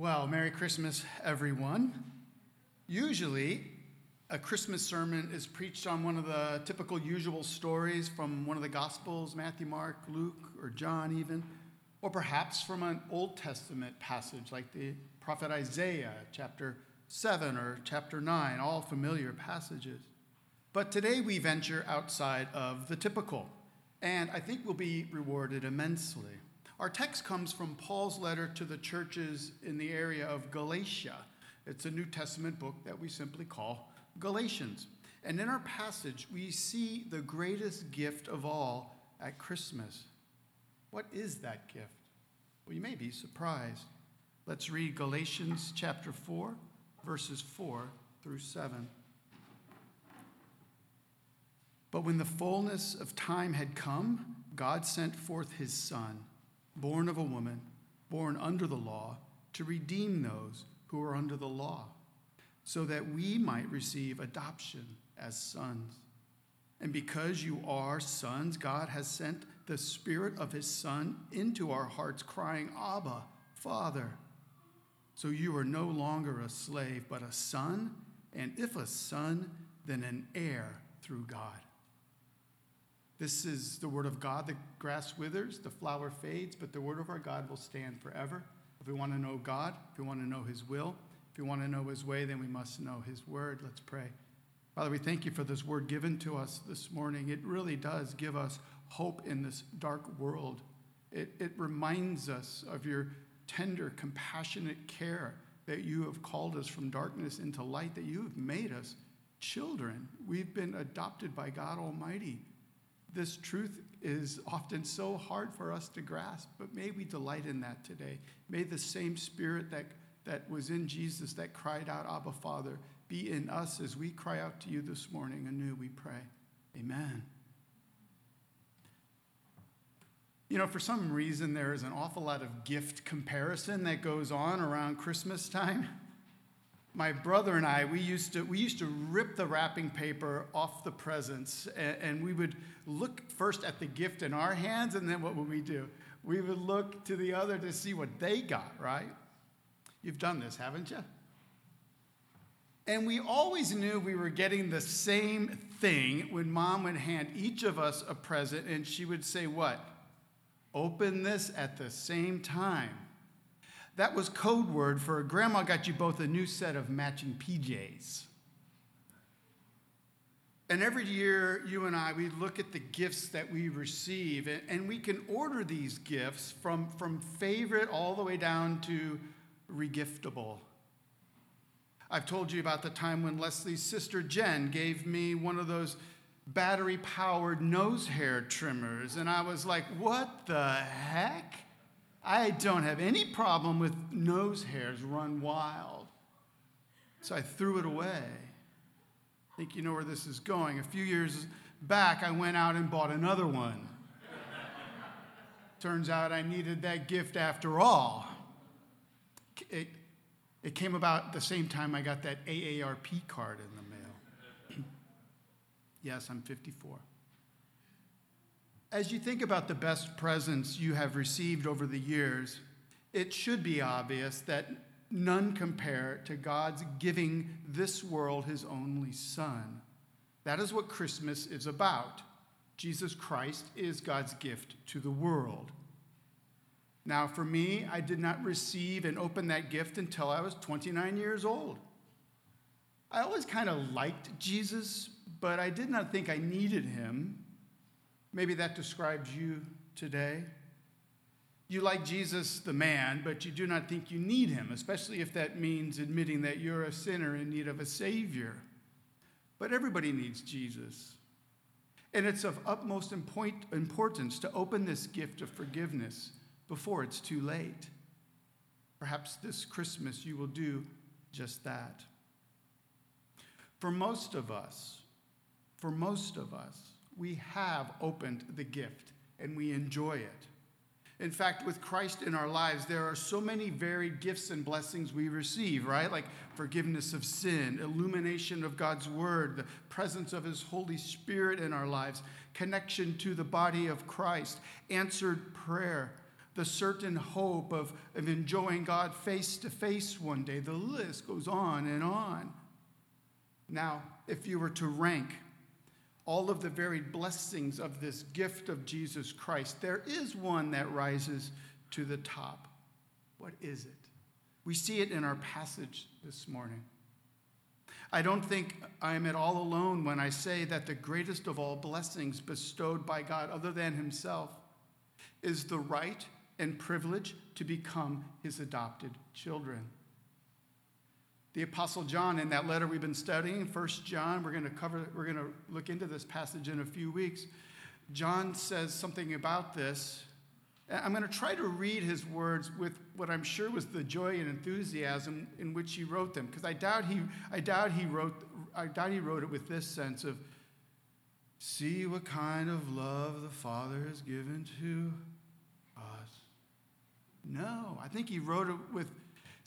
Well, Merry Christmas, everyone. Usually, a Christmas sermon is preached on one of the typical usual stories from one of the Gospels Matthew, Mark, Luke, or John, even, or perhaps from an Old Testament passage like the prophet Isaiah, chapter 7 or chapter 9, all familiar passages. But today we venture outside of the typical, and I think we'll be rewarded immensely. Our text comes from Paul's letter to the churches in the area of Galatia. It's a New Testament book that we simply call Galatians. And in our passage, we see the greatest gift of all at Christmas. What is that gift? Well, you may be surprised. Let's read Galatians chapter 4, verses 4 through 7. But when the fullness of time had come, God sent forth his Son born of a woman, born under the law, to redeem those who are under the law, so that we might receive adoption as sons. And because you are sons, God has sent the Spirit of His Son into our hearts, crying, Abba, Father. So you are no longer a slave, but a son, and if a son, then an heir through God. This is the word of God. The grass withers, the flower fades, but the word of our God will stand forever. If we want to know God, if we want to know his will, if we want to know his way, then we must know his word. Let's pray. Father, we thank you for this word given to us this morning. It really does give us hope in this dark world. It, it reminds us of your tender, compassionate care that you have called us from darkness into light, that you have made us children. We've been adopted by God Almighty this truth is often so hard for us to grasp, but may we delight in that today. May the same spirit that, that was in Jesus that cried out, Abba, Father, be in us as we cry out to you this morning anew, we pray. Amen. You know, for some reason, there is an awful lot of gift comparison that goes on around Christmas time my brother and I, we used to, we used to rip the wrapping paper off the presents, and, and, we would look first at the gift in our hands, and then what would we do? We would look to the other to see what they got, right? You've done this, haven't you? And we always knew we were getting the same thing when mom would hand each of us a present, and she would say, What? Open this at the same time. That was code word for grandma got you both a new set of matching PJs. And every year, you and I, we look at the gifts that we receive, and we can order these gifts from, from favorite all the way down to regiftable. I've told you about the time when Leslie's sister Jen gave me one of those battery powered nose hair trimmers, and I was like, what the heck? I don't have any problem with nose hairs run wild. So I threw it away. I think you know where this is going. A few years back, I went out and bought another one. Turns out I needed that gift after all. It, it came about the same time I got that AARP card in the mail. yes, I'm 54. As you think about the best presents you have received over the years, it should be obvious that none compare to God's giving this world his only Son. That is what Christmas is about. Jesus Christ is God's gift to the world. Now, for me, I did not receive and open that gift until I was 29 years old. I always kind of liked Jesus, but I did not think I needed him Maybe that describes you today. You like Jesus, the man, but you do not think you need him, especially if that means admitting that you're a sinner in need of a Savior. But everybody needs Jesus. And it's of utmost importance to open this gift of forgiveness before it's too late. Perhaps this Christmas you will do just that. For most of us, for most of us, we have opened the gift and we enjoy it. In fact, with Christ in our lives, there are so many varied gifts and blessings we receive, right? Like forgiveness of sin, illumination of God's word, the presence of his Holy Spirit in our lives, connection to the body of Christ, answered prayer, the certain hope of, of enjoying God face to face one day. The list goes on and on. Now, if you were to rank all of the varied blessings of this gift of Jesus Christ, there is one that rises to the top. What is it? We see it in our passage this morning. I don't think I am at all alone when I say that the greatest of all blessings bestowed by God, other than Himself, is the right and privilege to become His adopted children. The Apostle John, in that letter we've been studying, First John, we're going to cover, we're going to look into this passage in a few weeks. John says something about this I'm going to try to read his words with what I'm sure was the joy and enthusiasm in which he wrote them, because I doubt he, I doubt he wrote, I doubt he wrote it with this sense of, see what kind of love the Father has given to us. No, I think he wrote it with,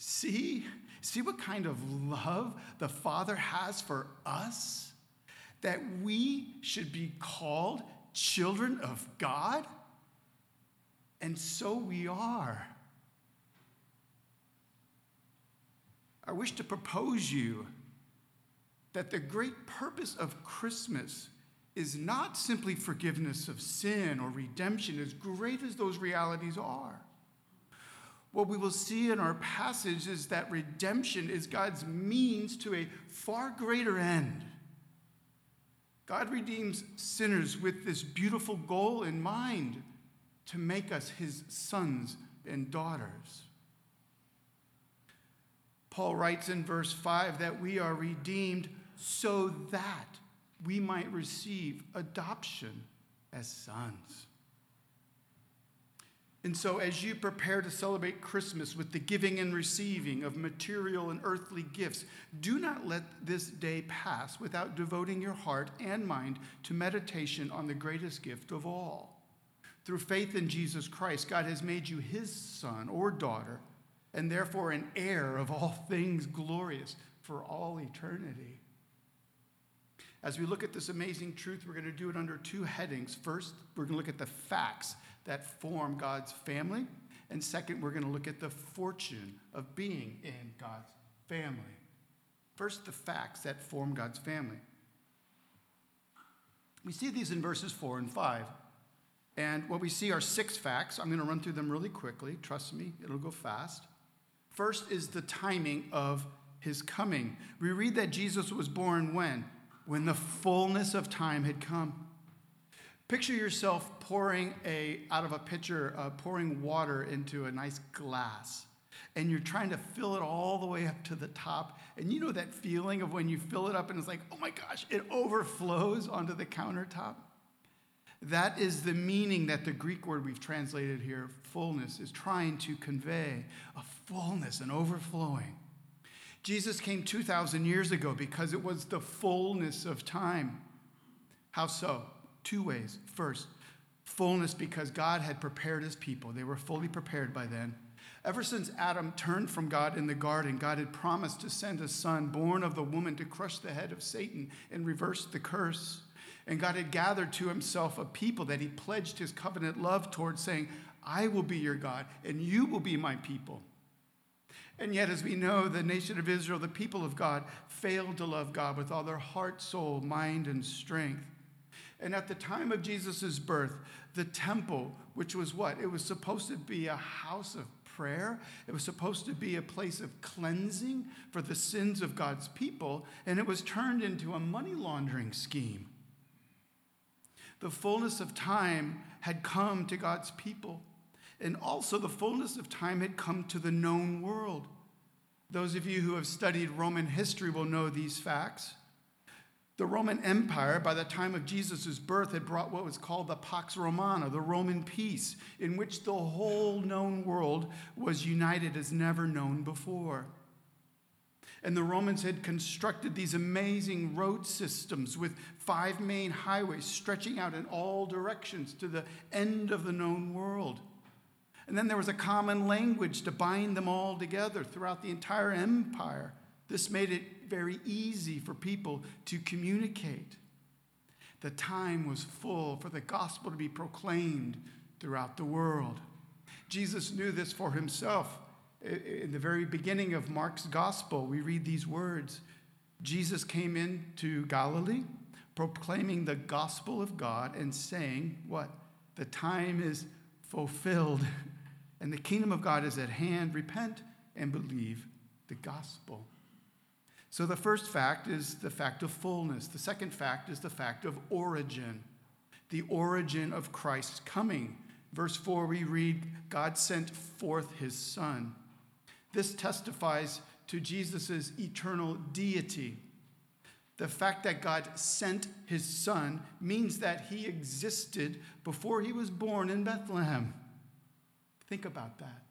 see, see what kind of love the Father has for us, that we should be called children of God. And so we are. I wish to propose you that the great purpose of Christmas is not simply forgiveness of sin or redemption, as great as those realities are. What we will see in our passage is that redemption is God's means to a far greater end. God redeems sinners with this beautiful goal in mind to make us his sons and daughters. Paul writes in verse 5 that we are redeemed so that we might receive adoption as sons. And so, as you prepare to celebrate Christmas with the giving and receiving of material and earthly gifts, do not let this day pass without devoting your heart and mind to meditation on the greatest gift of all through faith in Jesus Christ, God has made you his son or daughter, and therefore an heir of all things glorious for all eternity. As we look at this amazing truth, we're going to do it under two headings. First, we're going to look at the facts that form God's family. And second, we're going to look at the fortune of being in God's family. First, the facts that form God's family. We see these in verses 4 and 5. And what we see are six facts. I'm going to run through them really quickly. Trust me, it'll go fast. First is the timing of his coming. We read that Jesus was born when? When the fullness of time had come. Picture yourself pouring a out of a pitcher, uh, pouring water into a nice glass, and you're trying to fill it all the way up to the top. And you know that feeling of when you fill it up and it's like, oh my gosh, it overflows onto the countertop. That is the meaning that the Greek word we've translated here, fullness, is trying to convey a fullness, an overflowing. Jesus came 2,000 years ago because it was the fullness of time. How so? Two ways. First, fullness because God had prepared his people, they were fully prepared by then. Ever since Adam turned from God in the garden, God had promised to send a son born of the woman to crush the head of Satan and reverse the curse. And God had gathered to himself a people that he pledged his covenant love towards, saying, I will be your God, and you will be my people. And yet, as we know, the nation of Israel, the people of God, failed to love God with all their heart, soul, mind, and strength. And at the time of Jesus' birth, the temple, which was what? It was supposed to be a house of prayer. It was supposed to be a place of cleansing for the sins of God's people, and it was turned into a money laundering scheme. The fullness of time had come to God's people, and also the fullness of time had come to the known world. Those of you who have studied Roman history will know these facts. The Roman Empire, by the time of Jesus' birth, had brought what was called the Pax Romana, the Roman peace, in which the whole known world was united as never known before. And the Romans had constructed these amazing road systems with five main highways stretching out in all directions to the end of the known world. And then there was a common language to bind them all together throughout the entire empire. This made it very easy for people to communicate. The time was full for the gospel to be proclaimed throughout the world. Jesus knew this for himself. In the very beginning of Mark's gospel, we read these words Jesus came into Galilee, proclaiming the gospel of God and saying, What? The time is fulfilled and the kingdom of God is at hand. Repent and believe the gospel. So the first fact is the fact of fullness. The second fact is the fact of origin, the origin of Christ's coming. Verse 4, we read, God sent forth his Son. This testifies to Jesus' eternal deity. The fact that God sent his Son means that he existed before he was born in Bethlehem. Think about that.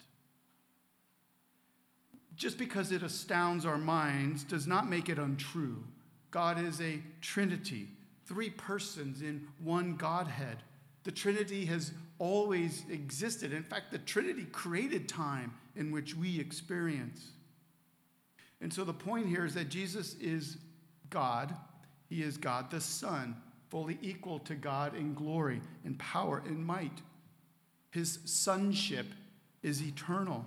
Just because it astounds our minds does not make it untrue. God is a Trinity, three persons in one Godhead. The Trinity has always existed. In fact, the Trinity created time in which we experience. And so the point here is that Jesus is God. He is God the Son, fully equal to God in glory, in power, in might. His sonship is eternal.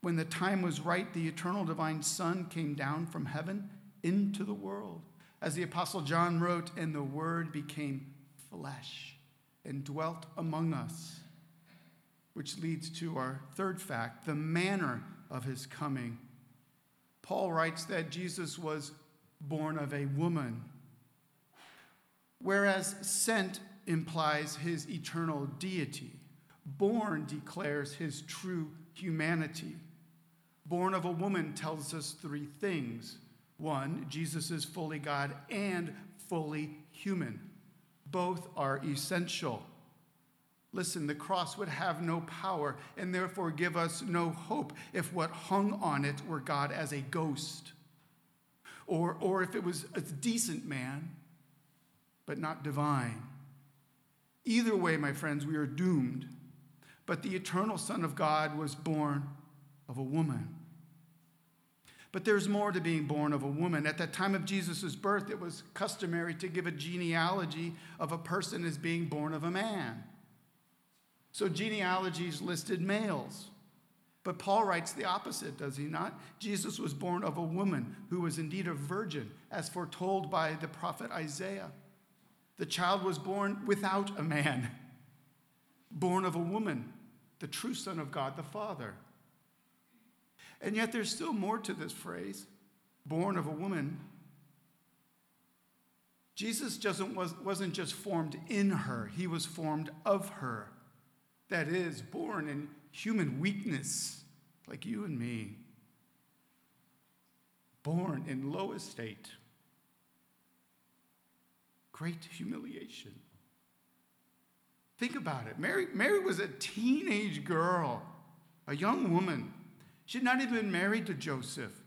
When the time was right, the eternal divine Son came down from heaven into the world. As the Apostle John wrote, and the Word became flesh and dwelt among us. Which leads to our third fact the manner of his coming. Paul writes that Jesus was born of a woman, whereas sent implies his eternal deity. Born declares his true humanity. Born of a woman tells us three things. One, Jesus is fully God and fully human. Both are essential. Listen, the cross would have no power and therefore give us no hope if what hung on it were God as a ghost, or, or if it was a decent man, but not divine. Either way, my friends, we are doomed. But the eternal Son of God was born of a woman. But there's more to being born of a woman. At the time of Jesus' birth, it was customary to give a genealogy of a person as being born of a man. So genealogies listed males. But Paul writes the opposite, does he not? Jesus was born of a woman who was indeed a virgin, as foretold by the prophet Isaiah. The child was born without a man, born of a woman, the true Son of God the Father. And yet there's still more to this phrase born of a woman. Jesus wasn't just formed in her, he was formed of her. That is, born in human weakness, like you and me. Born in low estate. Great humiliation. Think about it. Mary, Mary was a teenage girl, a young woman. She had not even been married to Joseph.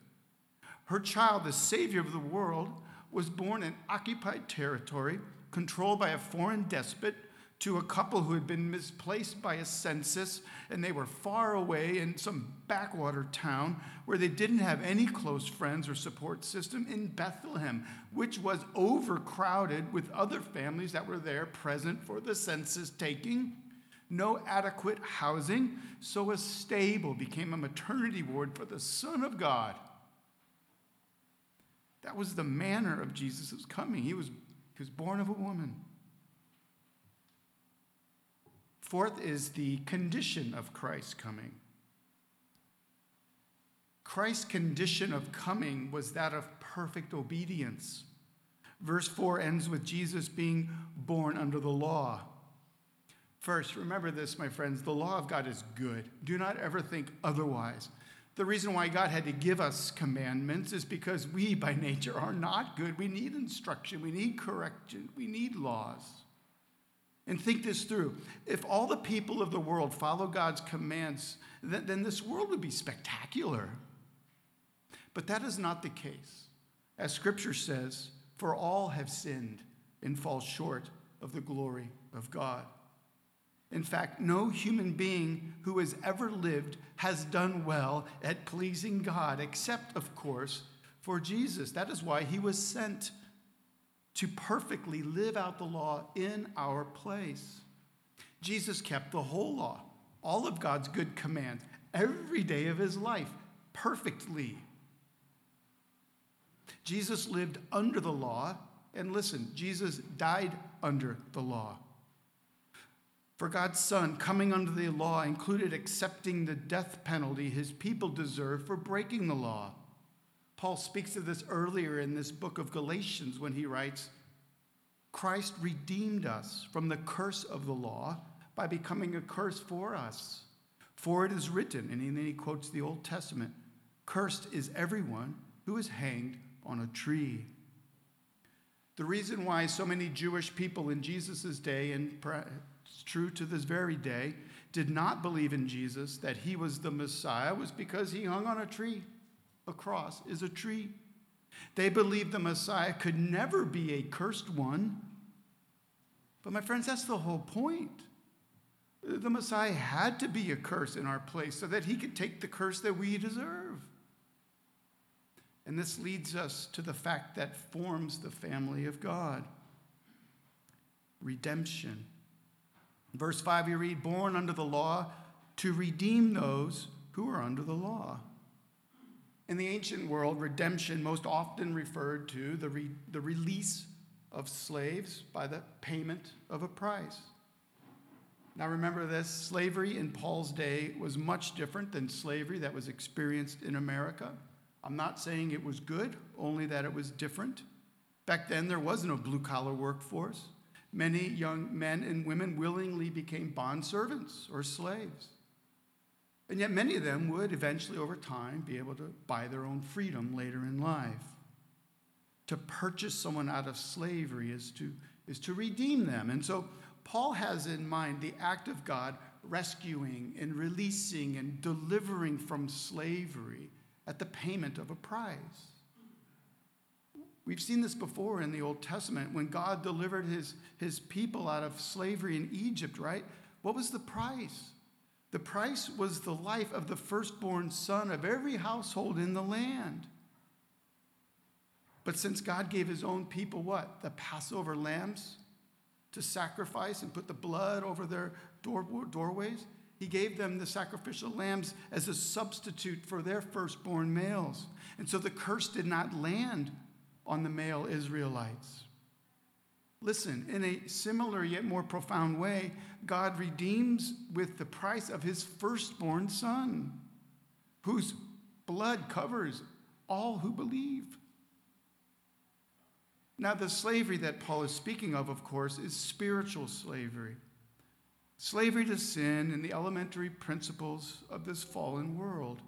Her child, the Savior of the world, was born in occupied territory, controlled by a foreign despot, to a couple who had been misplaced by a census, and they were far away in some backwater town where they didn't have any close friends or support system in Bethlehem, which was overcrowded with other families that were there present for the census taking no adequate housing, so a stable became a maternity ward for the Son of God. That was the manner of Jesus' coming. He was, he was born of a woman. Fourth is the condition of Christ's coming. Christ's condition of coming was that of perfect obedience. Verse 4 ends with Jesus being born under the law. First, remember this, my friends the law of God is good. Do not ever think otherwise. The reason why God had to give us commandments is because we, by nature, are not good. We need instruction, we need correction, we need laws. And think this through. If all the people of the world follow God's commands, then, this world would be spectacular. But that is not the case. As Scripture says, for all have sinned and fall short of the glory of God. In fact, no human being who has ever lived has done well at pleasing God, except, of course, for Jesus. That is why he was sent to perfectly live out the law in our place. Jesus kept the whole law, all of God's good commands, every day of his life, perfectly. Jesus lived under the law, and listen, Jesus died under the law. For God's Son, coming under the law included accepting the death penalty his people deserve for breaking the law. Paul speaks of this earlier in this book of Galatians when he writes, Christ redeemed us from the curse of the law by becoming a curse for us. For it is written, and then he quotes the Old Testament Cursed is everyone who is hanged on a tree. The reason why so many Jewish people in Jesus' day, and true to this very day, did not believe in Jesus, that he was the Messiah, was because he hung on a tree. A cross is a tree. They believed the Messiah could never be a cursed one. But, my friends, that's the whole point. The Messiah had to be a curse in our place so that he could take the curse that we deserve. And this leads us to the fact that forms the family of God redemption. Verse 5, we read, Born under the law to redeem those who are under the law. In the ancient world, redemption most often referred to the, re- the release of slaves by the payment of a price. Now remember this slavery in Paul's day was much different than slavery that was experienced in America. I'm not saying it was good, only that it was different. Back then, there was no blue collar workforce. Many young men and women willingly became bond servants or slaves. And yet, many of them would eventually, over time, be able to buy their own freedom later in life. To purchase someone out of slavery is to, is to redeem them. And so, Paul has in mind the act of God rescuing and releasing and delivering from slavery at the payment of a price. We've seen this before in the Old Testament when God delivered his, his people out of slavery in Egypt, right? What was the price? The price was the life of the firstborn son of every household in the land. But since God gave his own people what? The Passover lambs to sacrifice and put the blood over their door, doorways, he gave them the sacrificial lambs as a substitute for their firstborn males. And so the curse did not land on the male Israelites. Listen, in a similar yet more profound way, God redeems with the price of his firstborn son, whose blood covers all who believe. Now, the slavery that Paul is speaking of, of course, is spiritual slavery slavery to sin and the elementary principles of this fallen world.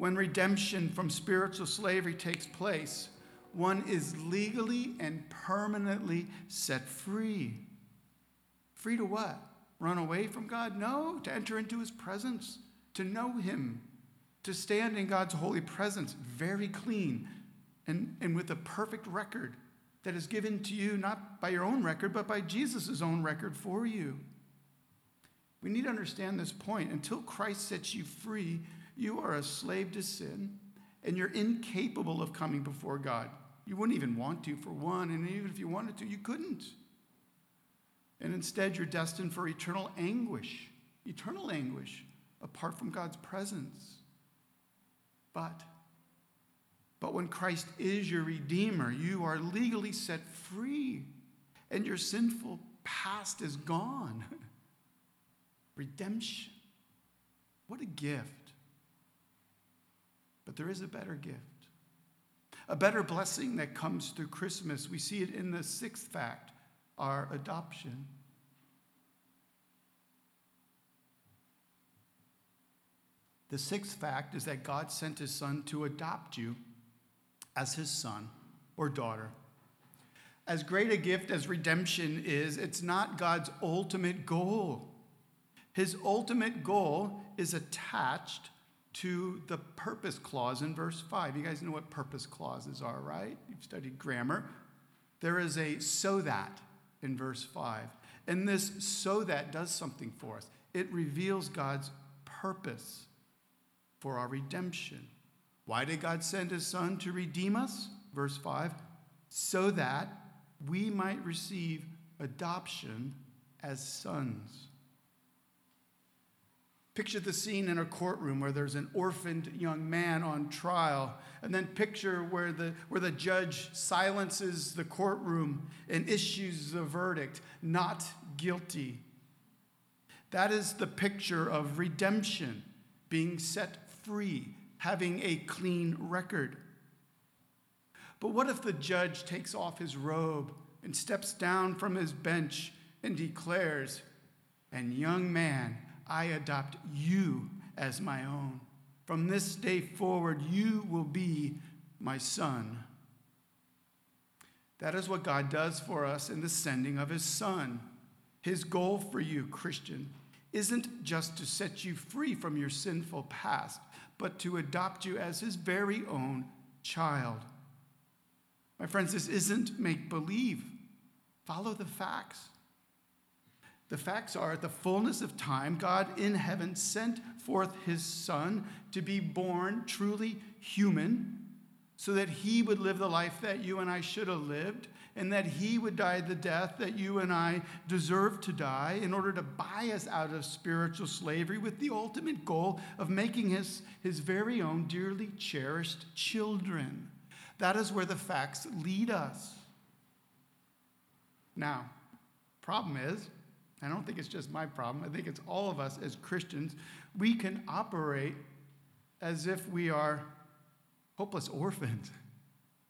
When redemption from spiritual slavery takes place, one is legally and permanently set free. Free to what? Run away from God? No, to enter into his presence, to know him, to stand in God's holy presence, very clean and, and with a perfect record that is given to you not by your own record, but by Jesus' own record for you. We need to understand this point. Until Christ sets you free, you are a slave to sin and you're incapable of coming before God. You wouldn't even want to, for one, and even if you wanted to, you couldn't. And instead, you're destined for eternal anguish, eternal anguish apart from God's presence. But but when Christ is your Redeemer, you are legally set free and your sinful past is gone. Redemption. What a gift. But there is a better gift, a better blessing that comes through Christmas. We see it in the sixth fact our adoption. The sixth fact is that God sent his son to adopt you as his son or daughter. As great a gift as redemption is, it's not God's ultimate goal. His ultimate goal is attached to the purpose clause in verse 5. You guys know what purpose clauses are, right? You've studied grammar. There is a so that in verse 5. And this so that does something for us. It reveals God's purpose for our redemption. Why did God send his son to redeem us? Verse 5 so that we might receive adoption as sons. Picture the scene in a courtroom where there's an orphaned young man on trial, and then picture where the, where the judge silences the courtroom and issues the verdict not guilty. That is the picture of redemption, being set free, having a clean record. But what if the judge takes off his robe and steps down from his bench and declares, And young man, I adopt you as my own. From this day forward, you will be my son. That is what God does for us in the sending of his son. His goal for you, Christian, isn't just to set you free from your sinful past, but to adopt you as his very own child. My friends, this isn't make believe. Follow the facts. The facts are at the fullness of time, God in heaven sent forth his Son to be born truly human so that he would live the life that you and I should have lived, and that he would die the death that you and I deserve to die in order to buy us out of spiritual slavery with the ultimate goal of making his, his very own dearly cherished children. That is where the facts lead us. Now, problem is, I don't think it's just my problem. I think it's all of us as Christians. We can operate as if we are hopeless orphans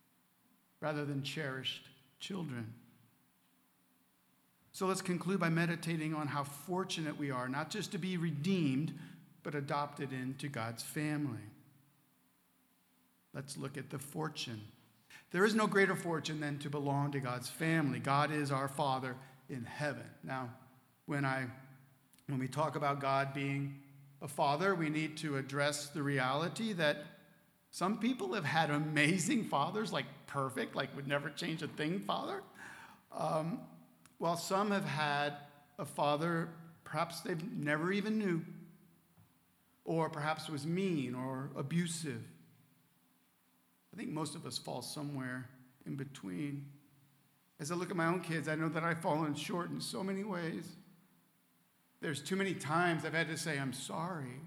rather than cherished children. So let's conclude by meditating on how fortunate we are, not just to be redeemed, but adopted into God's family. Let's look at the fortune. There is no greater fortune than to belong to God's family. God is our Father in heaven. Now, when I when we talk about God being a father, we need to address the reality that some people have had amazing fathers, like perfect, like would never change a thing father. Um, while some have had a father perhaps they've never even knew, or perhaps was mean or abusive. I think most of us fall somewhere in between. As I look at my own kids, I know that I've fallen short in so many ways. There's too many times I've had to say, I'm sorry.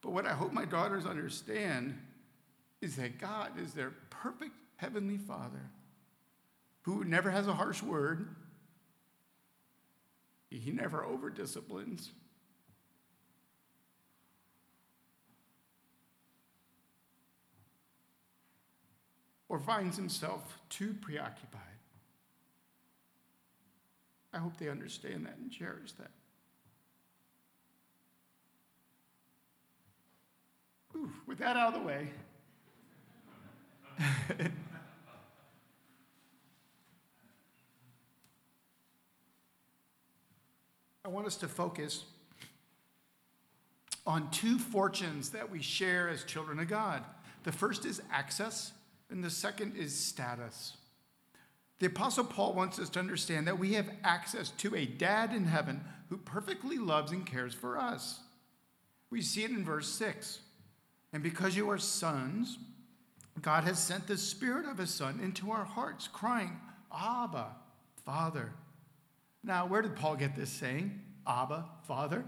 But what I hope my daughters understand is that God is their perfect heavenly Father who never has a harsh word, he never over disciplines. Or finds himself too preoccupied. I hope they understand that and cherish that. Ooh, with that out of the way, I want us to focus on two fortunes that we share as children of God. The first is access, and the second is status. The Apostle Paul wants us to understand that we have access to a dad in heaven who perfectly loves and cares for us. We see it in verse 6. And because you are sons, God has sent the Spirit of His Son into our hearts, crying, Abba, Father. Now, where did Paul get this saying? Abba, Father?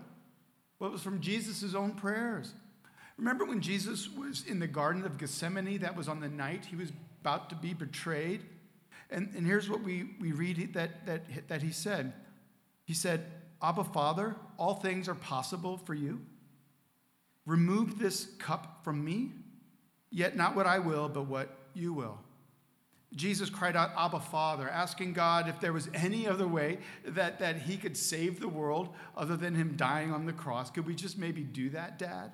Well, it was from Jesus' own prayers. Remember when Jesus was in the Garden of Gethsemane? That was on the night he was about to be betrayed. And, and here's what we, we read that, that, that he said He said, Abba, Father, all things are possible for you. Remove this cup from me, yet not what I will, but what you will. Jesus cried out, Abba, Father, asking God if there was any other way that, that he could save the world other than him dying on the cross. Could we just maybe do that, Dad?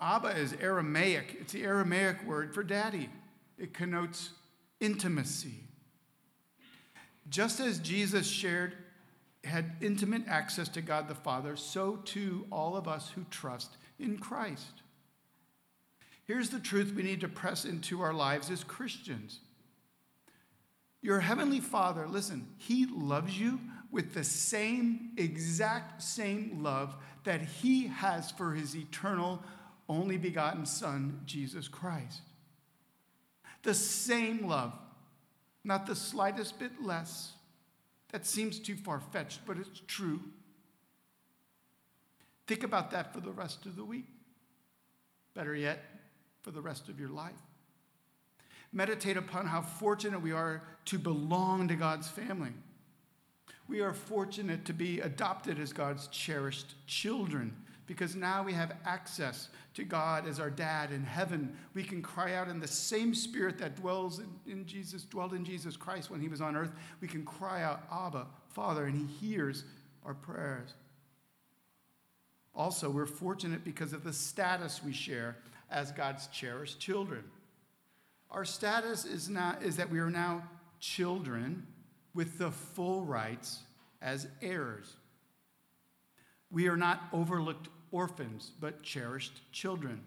Abba is Aramaic, it's the Aramaic word for daddy. It connotes intimacy. Just as Jesus shared, had intimate access to God the Father, so too all of us who trust in Christ. Here's the truth we need to press into our lives as Christians. Your heavenly Father, listen, He loves you with the same, exact same love that He has for His eternal, only begotten Son, Jesus Christ. The same love, not the slightest bit less, That seems too far fetched, but it's true. Think about that for the rest of the week. Better yet, for the rest of your life. Meditate upon how fortunate we are to belong to God's family. We are fortunate to be adopted as God's cherished children because now we have access to God as our dad in heaven. We can cry out in the same spirit that dwells in, Jesus, dwelled in Jesus Christ when he was on earth. We can cry out, Abba, Father, and he hears our prayers. Also, we're fortunate because of the status we share as God's cherished children. Our status is, not, is that we are now children with the full rights as heirs. We are not overlooked orphans, but cherished children.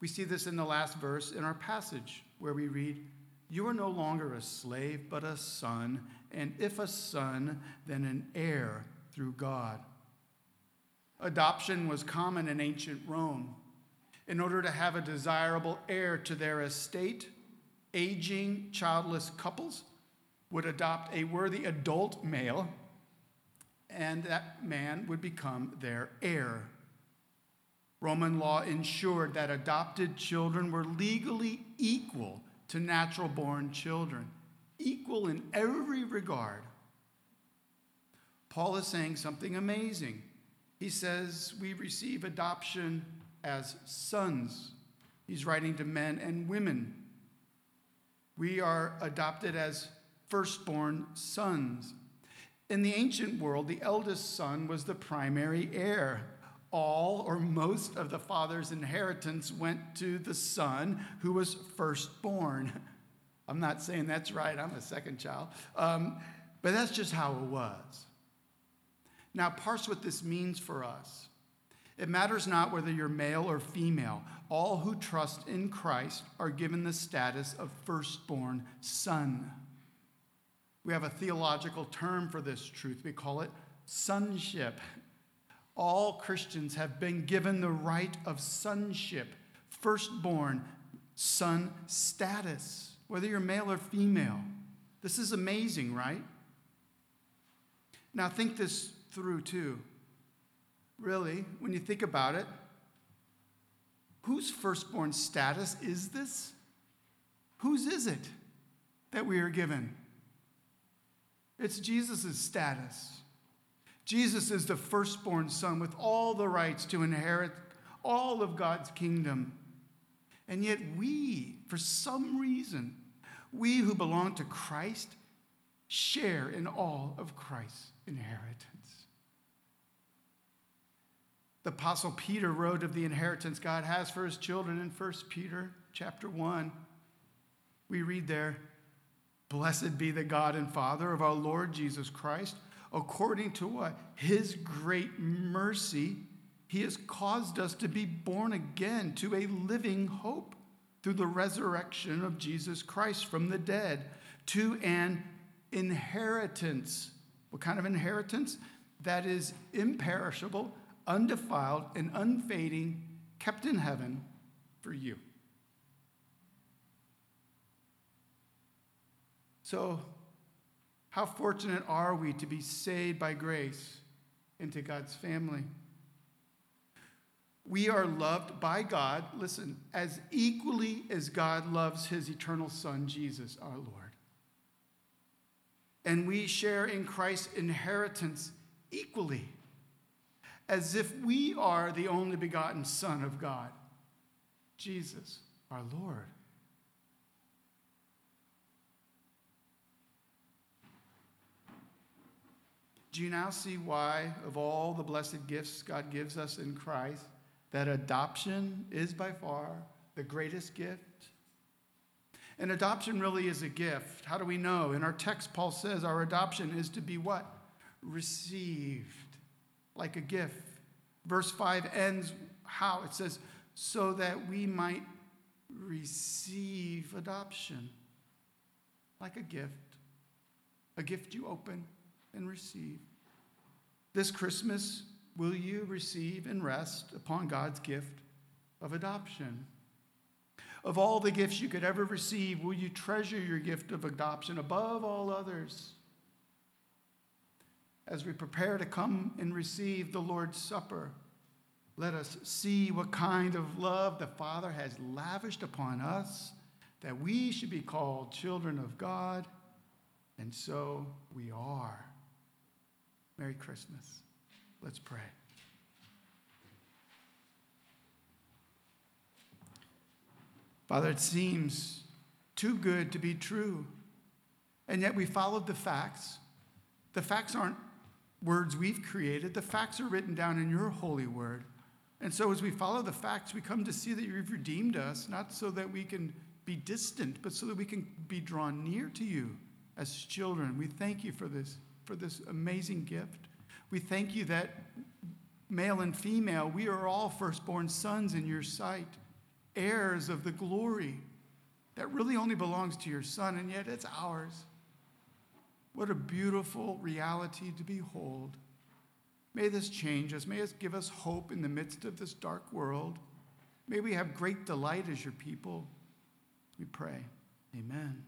We see this in the last verse in our passage where we read, You are no longer a slave, but a son, and if a son, then an heir through God. Adoption was common in ancient Rome. In order to have a desirable heir to their estate, aging, childless couples would adopt a worthy adult male, and that man would become their heir. Roman law ensured that adopted children were legally equal to natural born children, equal in every regard. Paul is saying something amazing. He says we receive adoption as sons. He's writing to men and women. We are adopted as firstborn sons. In the ancient world, the eldest son was the primary heir. All or most of the father's inheritance went to the son who was firstborn. I'm not saying that's right, I'm a second child. Um, but that's just how it was. Now, parse what this means for us. It matters not whether you're male or female. All who trust in Christ are given the status of firstborn son. We have a theological term for this truth. We call it sonship. All Christians have been given the right of sonship, firstborn son status, whether you're male or female. This is amazing, right? Now, think this through too. Really, when you think about it, whose firstborn status is this? Whose is it that we are given? It's Jesus' status. Jesus is the firstborn son with all the rights to inherit all of God's kingdom. And yet, we, for some reason, we who belong to Christ, share in all of Christ's inheritance. The apostle Peter wrote of the inheritance God has for his children in 1 Peter chapter 1. We read there, Blessed be the God and Father of our Lord Jesus Christ, according to what? His great mercy, he has caused us to be born again to a living hope through the resurrection of Jesus Christ from the dead, to an inheritance. What kind of inheritance? That is imperishable undefiled and unfading, kept in heaven for you. So, how fortunate are we to be saved by grace into God's family? We are loved by God, listen, as equally as God loves his eternal Son, Jesus our Lord. And we share in Christ's inheritance equally as if we are the only begotten Son of God, Jesus, our Lord. Do you now see why, of all the blessed gifts God gives us in Christ, that adoption is by far the greatest gift? And adoption really is a gift. How do we know? In our text, Paul says our adoption is to be what? Received like a gift. Verse 5 ends how? It says, so that we might receive adoption like a gift, a gift you open and receive. This Christmas, will you receive and rest upon God's gift of adoption? Of all the gifts you could ever receive, will you treasure your gift of adoption above all others? as we prepare to come and receive the Lord's Supper, let us see what kind of love the Father has lavished upon us, that we should be called children of God, and so we are. Merry Christmas. Let's pray. Father, it seems too good to be true, and yet we followed the facts. The facts aren't words we've created, the facts are written down in your holy word. And so, as we follow the facts, we come to see that you've redeemed us, not so that we can be distant, but so that we can be drawn near to you as children. We thank you for this, for this amazing gift. We thank you that male and female, we are all firstborn sons in your sight, heirs of the glory that really only belongs to your Son, and yet it's ours. What a beautiful reality to behold. May this change us. May it give us hope in the midst of this dark world. May we have great delight as your people. We pray. Amen.